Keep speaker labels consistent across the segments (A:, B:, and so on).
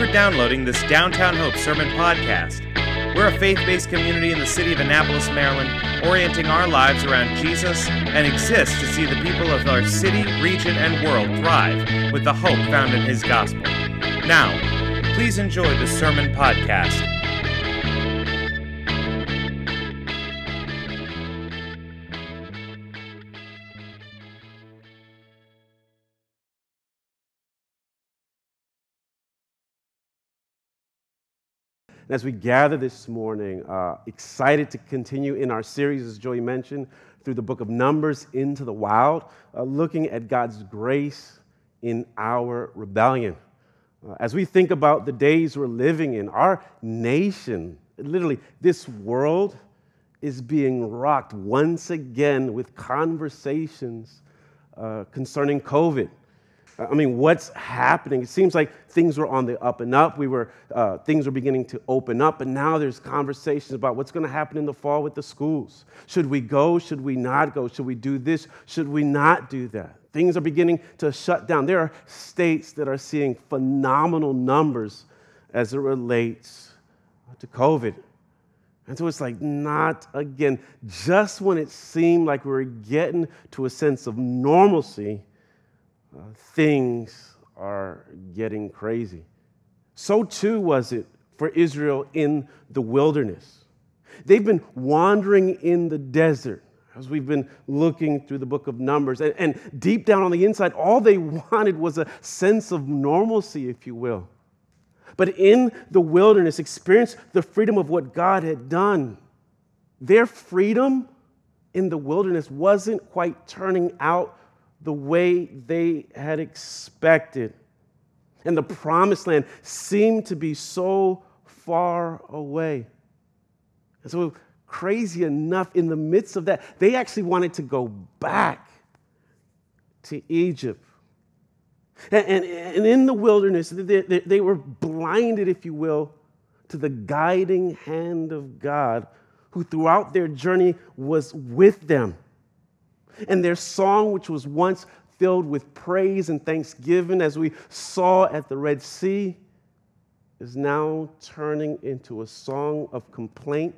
A: for downloading this Downtown Hope Sermon Podcast. We're a faith based community in the city of Annapolis, Maryland, orienting our lives around Jesus and exist to see the people of our city, region, and world thrive with the hope found in His gospel. Now, please enjoy the Sermon Podcast.
B: And as we gather this morning, uh, excited to continue in our series, as Joey mentioned, through the book of Numbers into the wild, uh, looking at God's grace in our rebellion. Uh, as we think about the days we're living in, our nation, literally, this world is being rocked once again with conversations uh, concerning COVID. I mean, what's happening? It seems like things were on the up and up. We were, uh, things were beginning to open up, and now there's conversations about what's going to happen in the fall with the schools. Should we go? Should we not go? Should we do this? Should we not do that? Things are beginning to shut down. There are states that are seeing phenomenal numbers as it relates to COVID. And so it's like, not again. Just when it seemed like we were getting to a sense of normalcy, uh, things are getting crazy. So too was it for Israel in the wilderness. They've been wandering in the desert as we've been looking through the book of Numbers. And, and deep down on the inside, all they wanted was a sense of normalcy, if you will. But in the wilderness, experience the freedom of what God had done. Their freedom in the wilderness wasn't quite turning out the way they had expected. And the promised land seemed to be so far away. And so, crazy enough, in the midst of that, they actually wanted to go back to Egypt. And, and, and in the wilderness, they, they, they were blinded, if you will, to the guiding hand of God, who throughout their journey was with them. And their song, which was once filled with praise and thanksgiving, as we saw at the Red Sea, is now turning into a song of complaint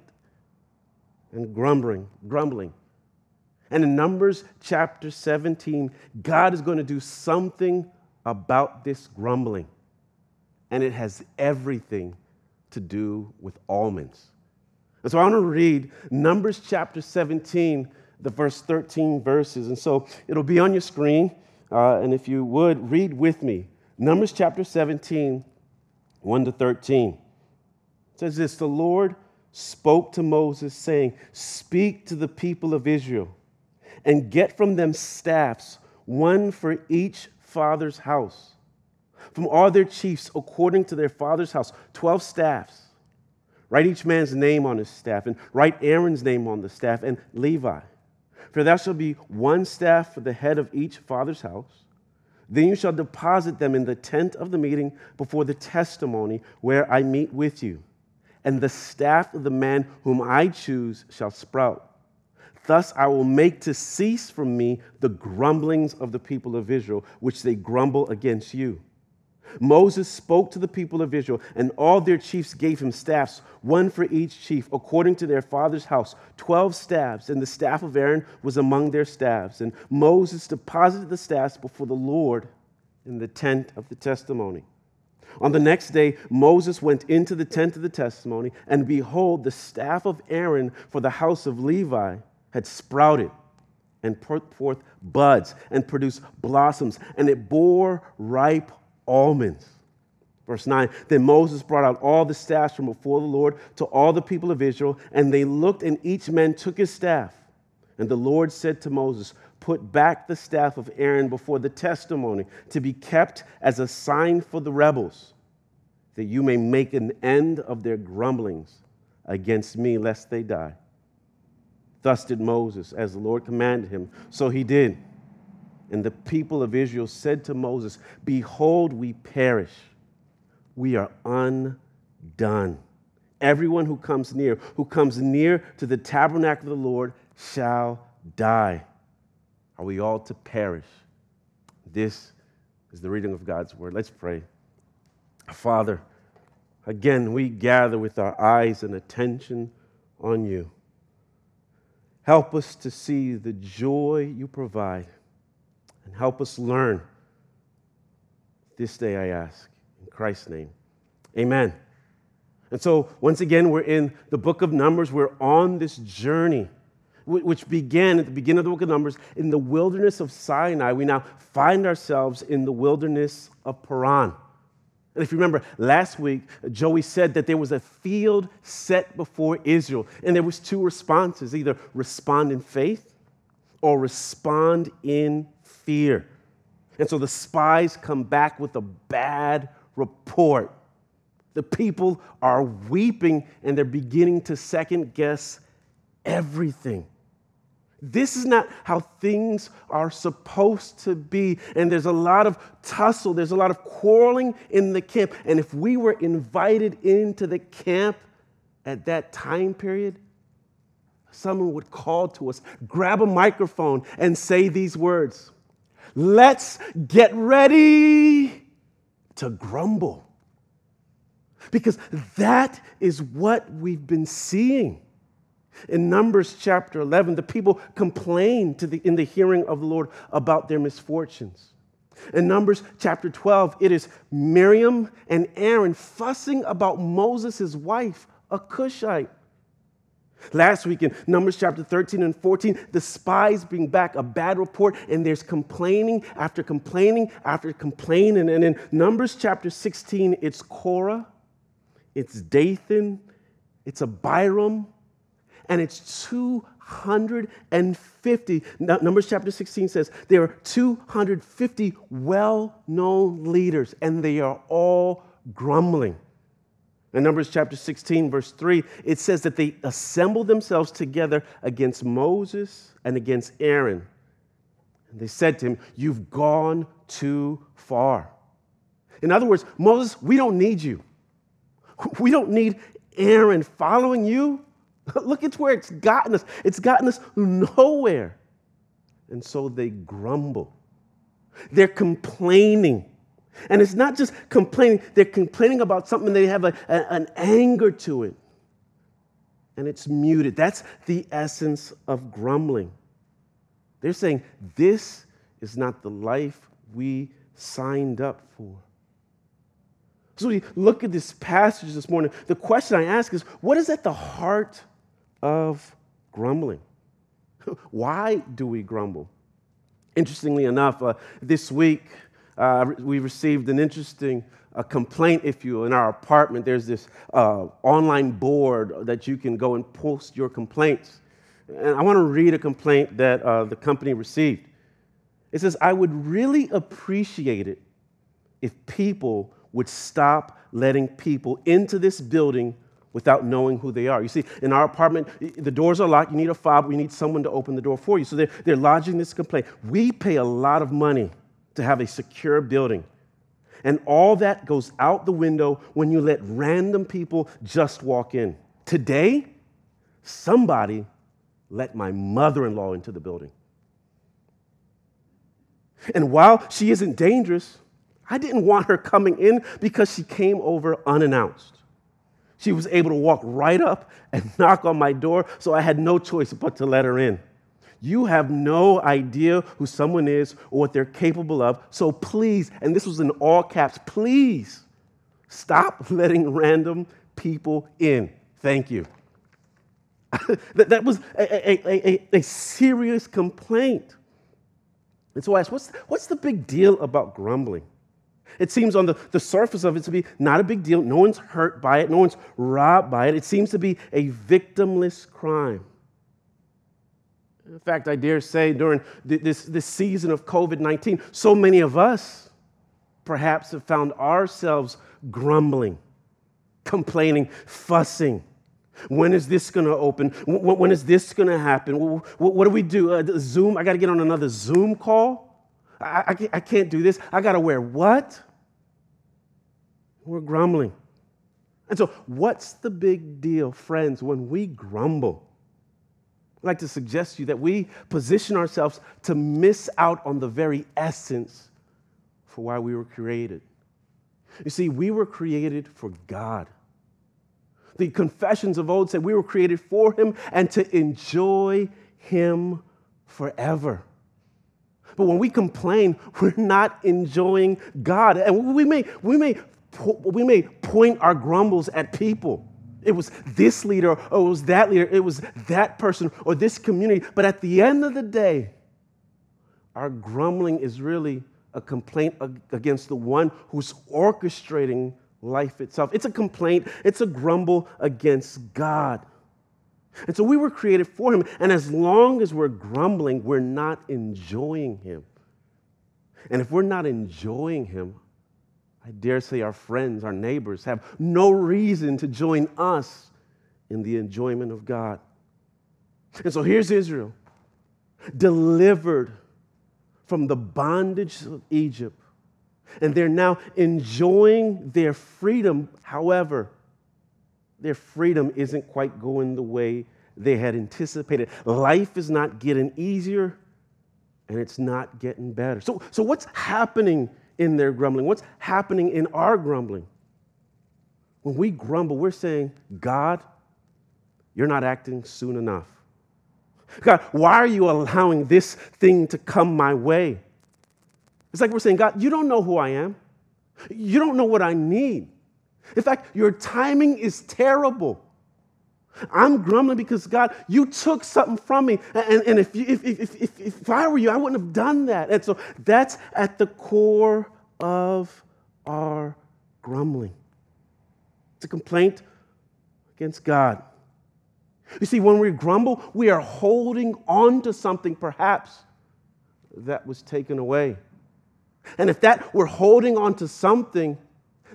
B: and grumbling, grumbling. And in Numbers chapter 17, God is going to do something about this grumbling. And it has everything to do with almonds. And so I want to read Numbers chapter 17 the verse 13 verses. And so it'll be on your screen. Uh, and if you would, read with me Numbers chapter 17, 1 to 13. It says this The Lord spoke to Moses, saying, Speak to the people of Israel and get from them staffs, one for each father's house. From all their chiefs, according to their father's house, 12 staffs. Write each man's name on his staff, and write Aaron's name on the staff, and Levi. For there shall be one staff for the head of each father's house. Then you shall deposit them in the tent of the meeting before the testimony where I meet with you. And the staff of the man whom I choose shall sprout. Thus I will make to cease from me the grumblings of the people of Israel, which they grumble against you. Moses spoke to the people of Israel, and all their chiefs gave him staffs, one for each chief, according to their father's house, 12 staffs, and the staff of Aaron was among their staffs. And Moses deposited the staffs before the Lord in the tent of the testimony. On the next day, Moses went into the tent of the testimony, and behold, the staff of Aaron for the house of Levi had sprouted and put forth buds and produced blossoms, and it bore ripe almonds. Verse 9 Then Moses brought out all the staffs from before the Lord to all the people of Israel, and they looked, and each man took his staff. And the Lord said to Moses, Put back the staff of Aaron before the testimony to be kept as a sign for the rebels, that you may make an end of their grumblings against me, lest they die. Thus did Moses, as the Lord commanded him. So he did. And the people of Israel said to Moses, Behold, we perish. We are undone. Everyone who comes near, who comes near to the tabernacle of the Lord, shall die. Are we all to perish? This is the reading of God's word. Let's pray. Father, Again, we gather with our eyes and attention on you. Help us to see the joy you provide and help us learn. This day I ask. In Christ's name, amen. And so, once again, we're in the book of Numbers. We're on this journey, which began at the beginning of the book of Numbers in the wilderness of Sinai. We now find ourselves in the wilderness of Paran. And if you remember last week, Joey said that there was a field set before Israel, and there was two responses: either respond in faith or respond in fear. And so the spies come back with a bad report. The people are weeping and they're beginning to second guess everything. This is not how things are supposed to be. And there's a lot of tussle, there's a lot of quarreling in the camp. And if we were invited into the camp at that time period, someone would call to us, grab a microphone, and say these words Let's get ready to grumble. Because that is what we've been seeing. In Numbers chapter 11, the people complained the, in the hearing of the Lord about their misfortunes. In Numbers chapter 12, it is Miriam and Aaron fussing about Moses' wife, a Cushite. Last week in Numbers chapter 13 and 14, the spies bring back a bad report, and there's complaining after complaining after complaining. And in Numbers chapter 16, it's Korah, it's Dathan, it's Abiram, and it's 250. Numbers chapter 16 says there are 250 well known leaders, and they are all grumbling. In Numbers chapter 16, verse 3, it says that they assembled themselves together against Moses and against Aaron. And they said to him, You've gone too far. In other words, Moses, we don't need you. We don't need Aaron following you. Look at where it's gotten us. It's gotten us nowhere. And so they grumble. They're complaining. And it's not just complaining, they're complaining about something, they have a, a, an anger to it. And it's muted. That's the essence of grumbling. They're saying, This is not the life we signed up for. So we look at this passage this morning. The question I ask is what is at the heart of grumbling? Why do we grumble? Interestingly enough, uh, this week uh, we received an interesting uh, complaint, if you will, in our apartment. There's this uh, online board that you can go and post your complaints. And I want to read a complaint that uh, the company received. It says, I would really appreciate it if people would stop letting people into this building without knowing who they are. You see, in our apartment, the doors are locked. You need a fob. We need someone to open the door for you. So they're, they're lodging this complaint. We pay a lot of money to have a secure building. And all that goes out the window when you let random people just walk in. Today, somebody let my mother in law into the building. And while she isn't dangerous, I didn't want her coming in because she came over unannounced. She was able to walk right up and knock on my door, so I had no choice but to let her in. You have no idea who someone is or what they're capable of. So please, and this was in all caps, please stop letting random people in. Thank you. that, that was a, a, a, a, serious complaint. And so I asked, what's, what's the big deal about grumbling? It seems on the, the surface of it to be not a big deal. No one's hurt by it, no one's robbed by it. It seems to be a victimless crime. In fact, I dare say during this, this season of COVID 19, so many of us perhaps have found ourselves grumbling, complaining, fussing. When is this going to open? When is this going to happen? What do we do? Uh, Zoom? I got to get on another Zoom call? I, I can't do this. I got to wear what? We're grumbling. And so, what's the big deal, friends, when we grumble? I'd like to suggest to you that we position ourselves to miss out on the very essence for why we were created. You see, we were created for God. The confessions of old said we were created for Him and to enjoy Him forever. But when we complain, we're not enjoying God. And we may, we may, we may point our grumbles at people. It was this leader, or it was that leader, it was that person, or this community. But at the end of the day, our grumbling is really a complaint against the one who's orchestrating life itself. It's a complaint, it's a grumble against God. And so we were created for Him. And as long as we're grumbling, we're not enjoying Him. And if we're not enjoying Him, I dare say our friends, our neighbors have no reason to join us in the enjoyment of God. And so here's Israel, delivered from the bondage of Egypt. And they're now enjoying their freedom. However, their freedom isn't quite going the way they had anticipated. Life is not getting easier and it's not getting better. So, so what's happening in their grumbling? What's happening in our grumbling? When we grumble, we're saying, God, you're not acting soon enough. God, why are you allowing this thing to come my way? It's like we're saying, God, you don't know who I am. You don't know what I need. In fact, your timing is terrible. I'm grumbling because, God, you took something from me. And, and if, you, if, if, if, if I were you, I wouldn't have done that. And so that's at the core of our grumbling. It's a complaint against God. You see, when we grumble, we are holding on to something perhaps that was taken away. And if that we're holding on to something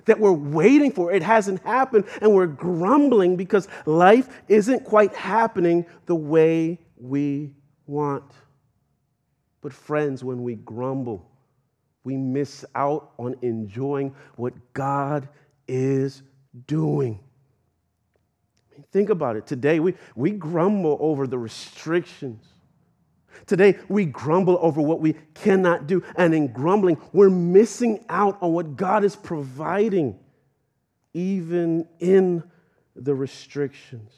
B: that we're waiting for, it hasn't happened, and we're grumbling because life isn't quite happening the way we want. But, friends, when we grumble, we miss out on enjoying what God is doing. Think about it. Today, we, we grumble over the restrictions. Today, we grumble over what we cannot do. And in grumbling, we're missing out on what God is providing, even in the restrictions.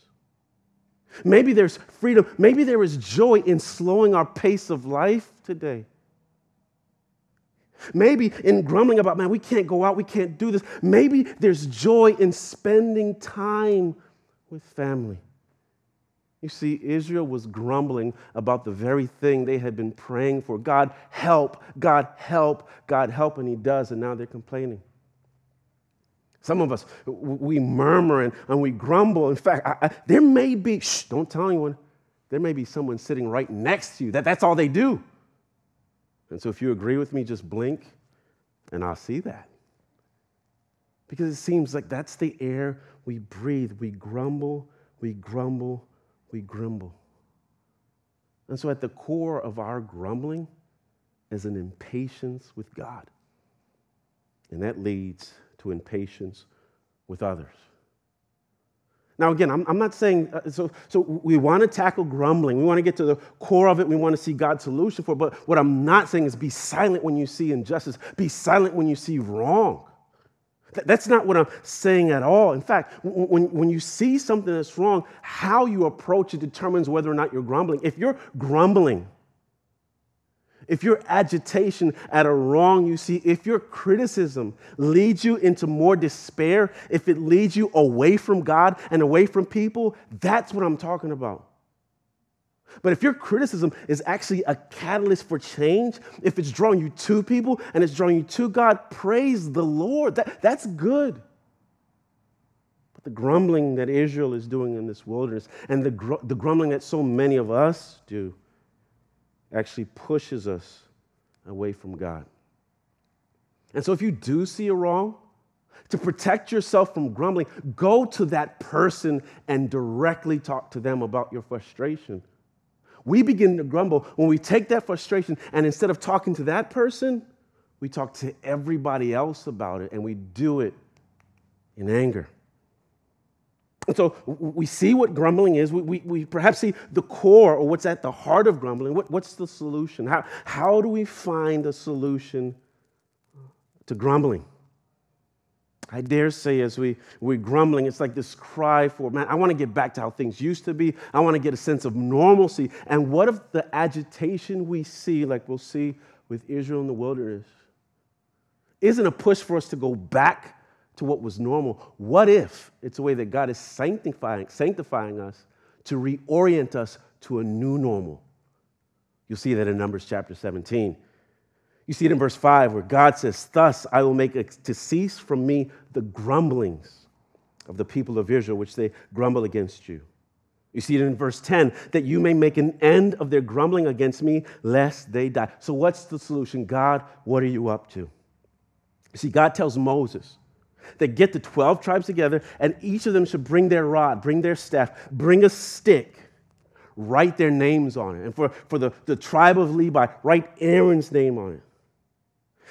B: Maybe there's freedom. Maybe there is joy in slowing our pace of life today. Maybe in grumbling about, man, we can't go out, we can't do this. Maybe there's joy in spending time with family. You see, Israel was grumbling about the very thing they had been praying for God, help, God, help, God, help, and He does, and now they're complaining. Some of us, we murmur and, and we grumble. In fact, I, I, there may be, shh, don't tell anyone, there may be someone sitting right next to you. That, that's all they do. And so if you agree with me, just blink and I'll see that. Because it seems like that's the air we breathe. We grumble, we grumble, we grumble. And so at the core of our grumbling is an impatience with God. And that leads to impatience with others. Now, again, I'm, I'm not saying, uh, so, so we want to tackle grumbling. We want to get to the core of it. We want to see God's solution for it. But what I'm not saying is be silent when you see injustice, be silent when you see wrong. That's not what I'm saying at all. In fact, when, when you see something that's wrong, how you approach it determines whether or not you're grumbling. If you're grumbling, if your agitation at a wrong you see, if your criticism leads you into more despair, if it leads you away from God and away from people, that's what I'm talking about. But if your criticism is actually a catalyst for change, if it's drawing you to people and it's drawing you to God, praise the Lord. That, that's good. But the grumbling that Israel is doing in this wilderness and the, gr- the grumbling that so many of us do actually pushes us away from God. And so if you do see a wrong, to protect yourself from grumbling, go to that person and directly talk to them about your frustration. We begin to grumble when we take that frustration and instead of talking to that person, we talk to everybody else about it and we do it in anger. And so we see what grumbling is. We, we, we, perhaps see the core or what's at the heart of grumbling. What, what's the solution? How, how do we find a solution to grumbling? I dare say, as we, we're grumbling, it's like this cry for, man, I want to get back to how things used to be. I want to get a sense of normalcy. And what if the agitation we see, like we'll see with Israel in the wilderness, isn't a push for us to go back to what was normal? What if it's a way that God is sanctifying, sanctifying us to reorient us to a new normal? You'll see that in Numbers chapter 17. You see it in verse 5 where God says, Thus I will make to cease from me the grumblings of the people of Israel, which they grumble against you. You see it in verse 10 that you may make an end of their grumbling against me, lest they die. So, what's the solution? God, what are you up to? You see, God tells Moses that get the 12 tribes together, and each of them should bring their rod, bring their staff, bring a stick, write their names on it. And for, for the, the tribe of Levi, write Aaron's name on it.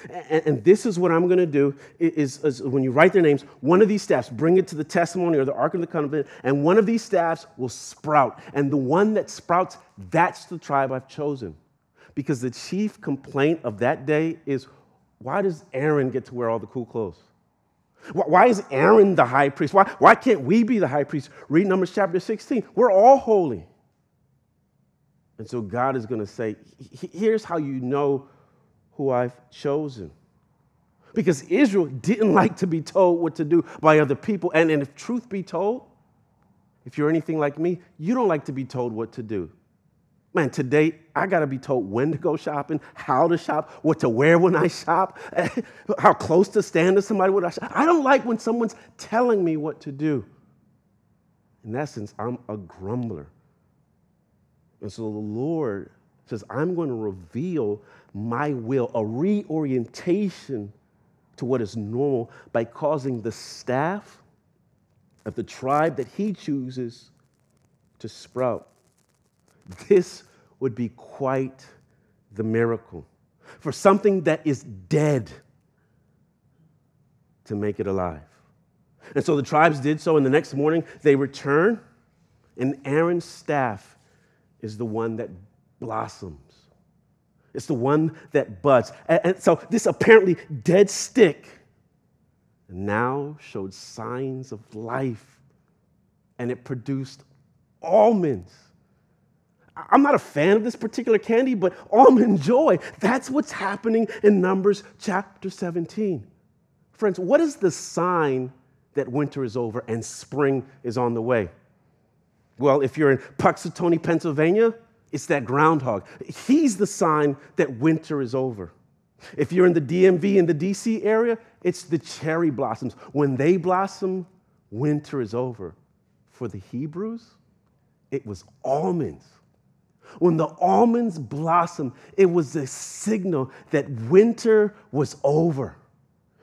B: And, and this is what I'm going to do is, is, when you write their names, one of these staffs, bring it to the testimony or the Ark of the Covenant, and one of these staffs will sprout. And the one that sprouts, that's the tribe I've chosen. Because the chief complaint of that day is why does Aaron get to wear all the cool clothes? Why is Aaron the high priest? Why, why can't we be the high priest? Read Numbers chapter 16. We're all holy. And so God is going to say, here's how you know who I've chosen. Because Israel didn't like to be told what to do by other people. And, and if truth be told, if you're anything like me, you don't like to be told what to do. Man, today I got to be told when to go shopping, how to shop, what to wear when I shop, how close to stand to somebody when I shop. I don't like when someone's telling me what to do. In essence, I'm a grumbler. And so the Lord says, I'm going to reveal my will, a reorientation to what is normal by causing the staff of the tribe that he chooses to sprout. This would be quite the miracle. For something that is dead to make it alive. And so the tribes did so, and the next morning they return, and Aaron's staff is the one that blossoms. It's the one that buds. And, so this apparently dead stick now showed signs of life and it produced almonds. I'm not a fan of this particular candy, but almond joy. That's what's happening in Numbers chapter 17. Friends, what is the sign that winter is over and spring is on the way? Well, if you're in Punxsutawney, Pennsylvania, it's that groundhog. He's the sign that winter is over. If you're in the DMV in the DC area, it's the cherry blossoms. When they blossom, winter is over. For the Hebrews, it was almonds. When the almonds blossom, it was a signal that winter was over.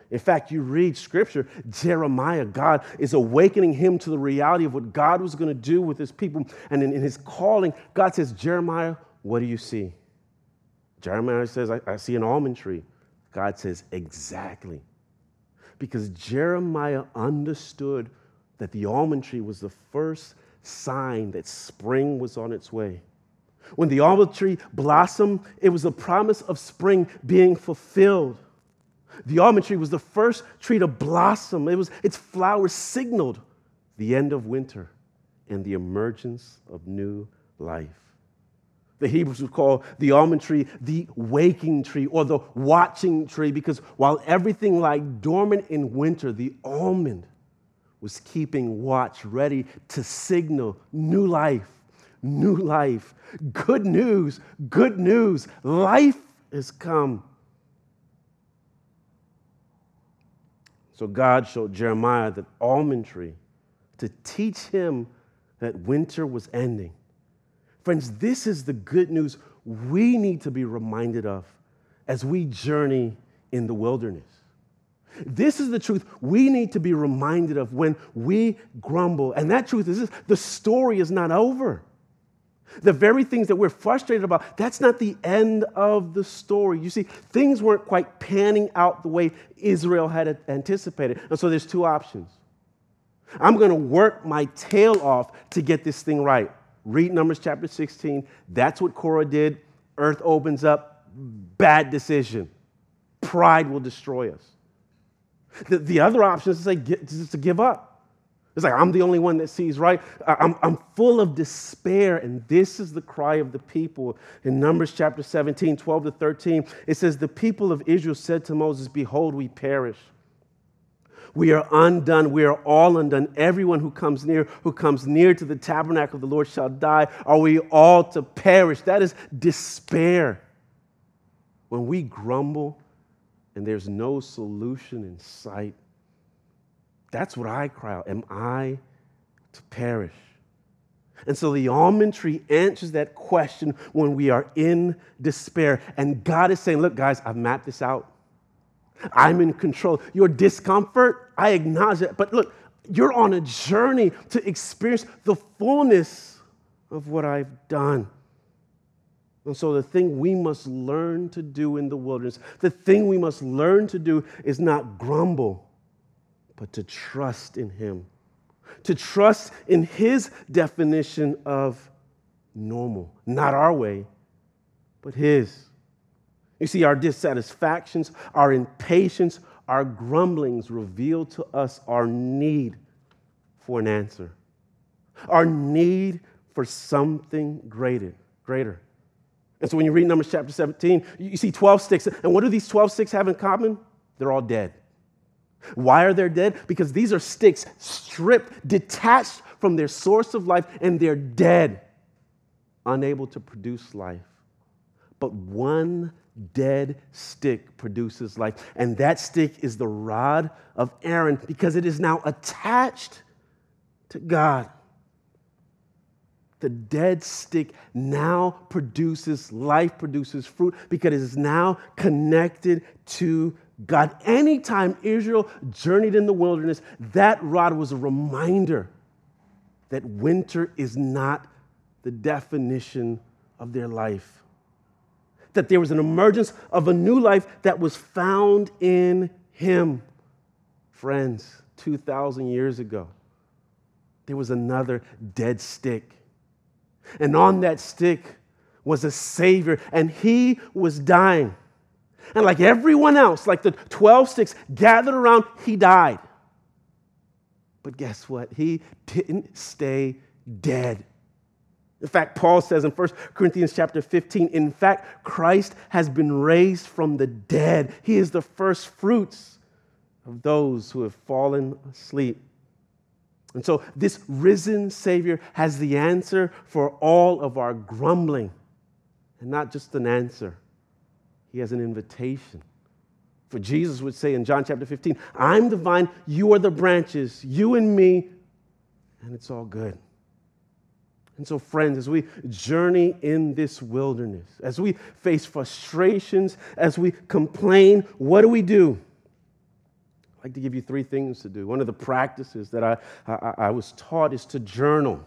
B: In fact, you read scripture, Jeremiah, God is awakening him to the reality of what God was going to do with his people. And in, in, his calling, God says, Jeremiah, what do you see? Jeremiah says, I, I see an almond tree. God says, exactly. Because Jeremiah understood that the almond tree was the first sign that spring was on its way. When the almond tree blossomed, it was a promise of spring being fulfilled. The almond tree was the first tree to blossom. It was, its flowers signaled the end of winter and the emergence of new life. The Hebrews would call the almond tree the waking tree or the watching tree because while everything lay dormant in winter, the almond was keeping watch, ready to signal new life, new life. Good news, good news. Life has come. So God showed Jeremiah that almond tree to teach him that winter was ending. Friends, this is the good news we need to be reminded of as we journey in the wilderness. This is the truth we need to be reminded of when we grumble. And that truth is this the story is not over. The very things that we're frustrated about, that's not the end of the story. You see, things weren't quite panning out the way Israel had anticipated. And so there's two options. I'm going to work my tail off to get this thing right. Read Numbers chapter 16. That's what Korah did. Earth opens up. Bad decision. Pride will destroy us. The, the other option is to say, just to give up. It's like, I'm the only one that sees right. I'm, I'm full of despair. And this is the cry of the people. In Numbers chapter 17, 12 to 13, it says, The people of Israel said to Moses, Behold, we perish. We are undone. We are all undone. Everyone who comes near, who comes near to the tabernacle of the Lord shall die. Are we all to perish? That is despair. When we grumble and there's no solution in sight, that's what I cry out. Am I to perish? And so the almond tree answers that question when we are in despair. And God is saying, Look, guys, I've mapped this out. I'm in control. Your discomfort, I acknowledge it. But look, you're on a journey to experience the fullness of what I've done. And so, the thing we must learn to do in the wilderness, the thing we must learn to do is not grumble but to trust in Him, to trust in His definition of normal, not our way, but His. You see, our dissatisfactions, our impatience, our grumblings reveal to us our need for an answer, our need for something greater. greater. And so when you read Numbers chapter 17, you see 12 sticks. And what do these 12 sticks have in common? They're all dead. Why are they dead? Because these are sticks stripped, detached from their source of life, and they're dead, unable to produce life. But one dead stick produces life, and that stick is the rod of Aaron because it is now attached to God. The dead stick now produces life, produces fruit because it is now connected to God. Anytime Israel journeyed in the wilderness, that rod was a reminder that winter is not the definition of their life. That there was an emergence of a new life that was found in Him. Friends, 2,000 years ago, there was another dead stick. And on that stick was a Savior, and He was dying. And like everyone else, like the 12 sticks gathered around, he died. But guess what? He didn't stay dead. In fact, Paul says in 1 Corinthians chapter 15, in fact, Christ has been raised from the dead. He is the first fruits of those who have fallen asleep. And so, this risen Savior has the answer for all of our grumbling, and not just an answer he has an invitation. For Jesus would say in John chapter 15, I'm the vine, you are the branches, you and me, and it's all good. And so, friends, as we journey in this wilderness, as we face frustrations, as we complain, what do we do? I'd like to give you three things to do. One of the practices that I, I, I was taught is to journal.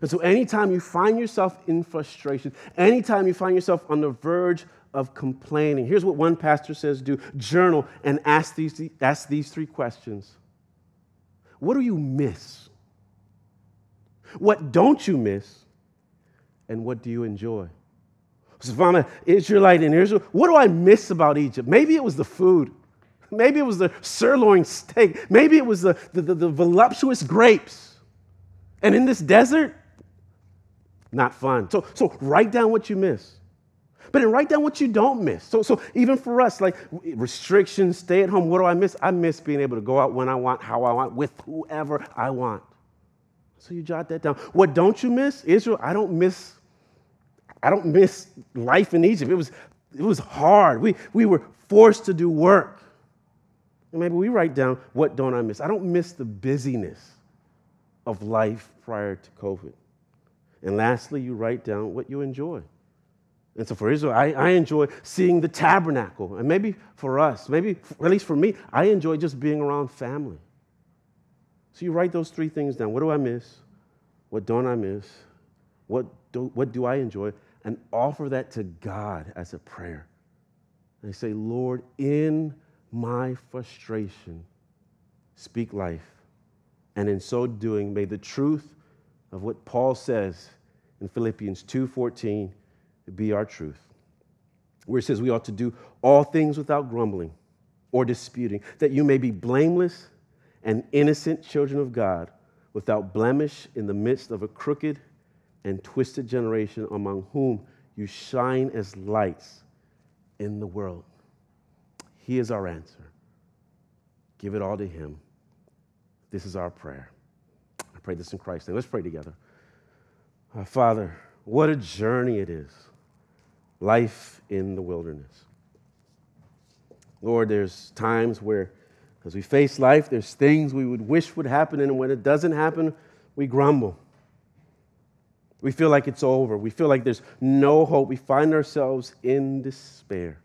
B: And so, anytime you find yourself in frustration, anytime you find yourself on the verge of complaining. Here's what one pastor says do journal and ask these, ask these three questions What do you miss? What don't you miss? And what do you enjoy? An Israelite in Israel, what do I miss about Egypt? Maybe it was the food. Maybe it was the sirloin steak. Maybe it was the, the, the, the voluptuous grapes. And in this desert, not fun. So, so write down what you miss. But then write down what you don't miss. So, so even for us, like restrictions, stay at home, what do I miss? I miss being able to go out when I want, how I want, with whoever I want. So you jot that down. What don't you miss? Israel, I don't miss, I don't miss life in Egypt. It was, it was hard. We, we were forced to do work. And maybe we write down, what don't I miss? I don't miss the busyness of life prior to COVID. And lastly, you write down what you enjoy. And so for Israel, I, I enjoy seeing the tabernacle. And maybe for us, maybe at least for me, I enjoy just being around family. So you write those three things down. What do I miss? What don't I miss? What do, what do I enjoy? And offer that to God as a prayer. And say, Lord, in my frustration, speak life. And in so doing, may the truth of what Paul says in Philippians 2:14 be our truth. Where it says we ought to do all things without grumbling or disputing, that you may be blameless and innocent children of God, without blemish in the midst of a crooked and twisted generation among whom you shine as lights in the world. He is our answer. Give it all to Him. This is our prayer. I pray this in Christ's name. Let's pray together. Uh, Father, what a journey it is life in the wilderness. Lord, there's times where, as we face life, there's things we would wish would happen, and when it doesn't happen, we grumble. We feel like it's over. We feel like there's no hope. We find ourselves in despair.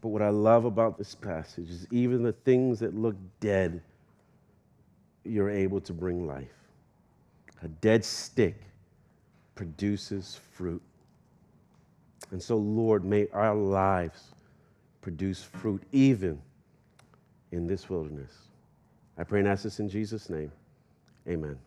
B: But what I love about this passage is even the things that look dead, you're able to bring life. A dead stick produces fruit. And so, Lord, may our lives produce fruit even in this wilderness. I pray and ask this in Jesus' name. Amen.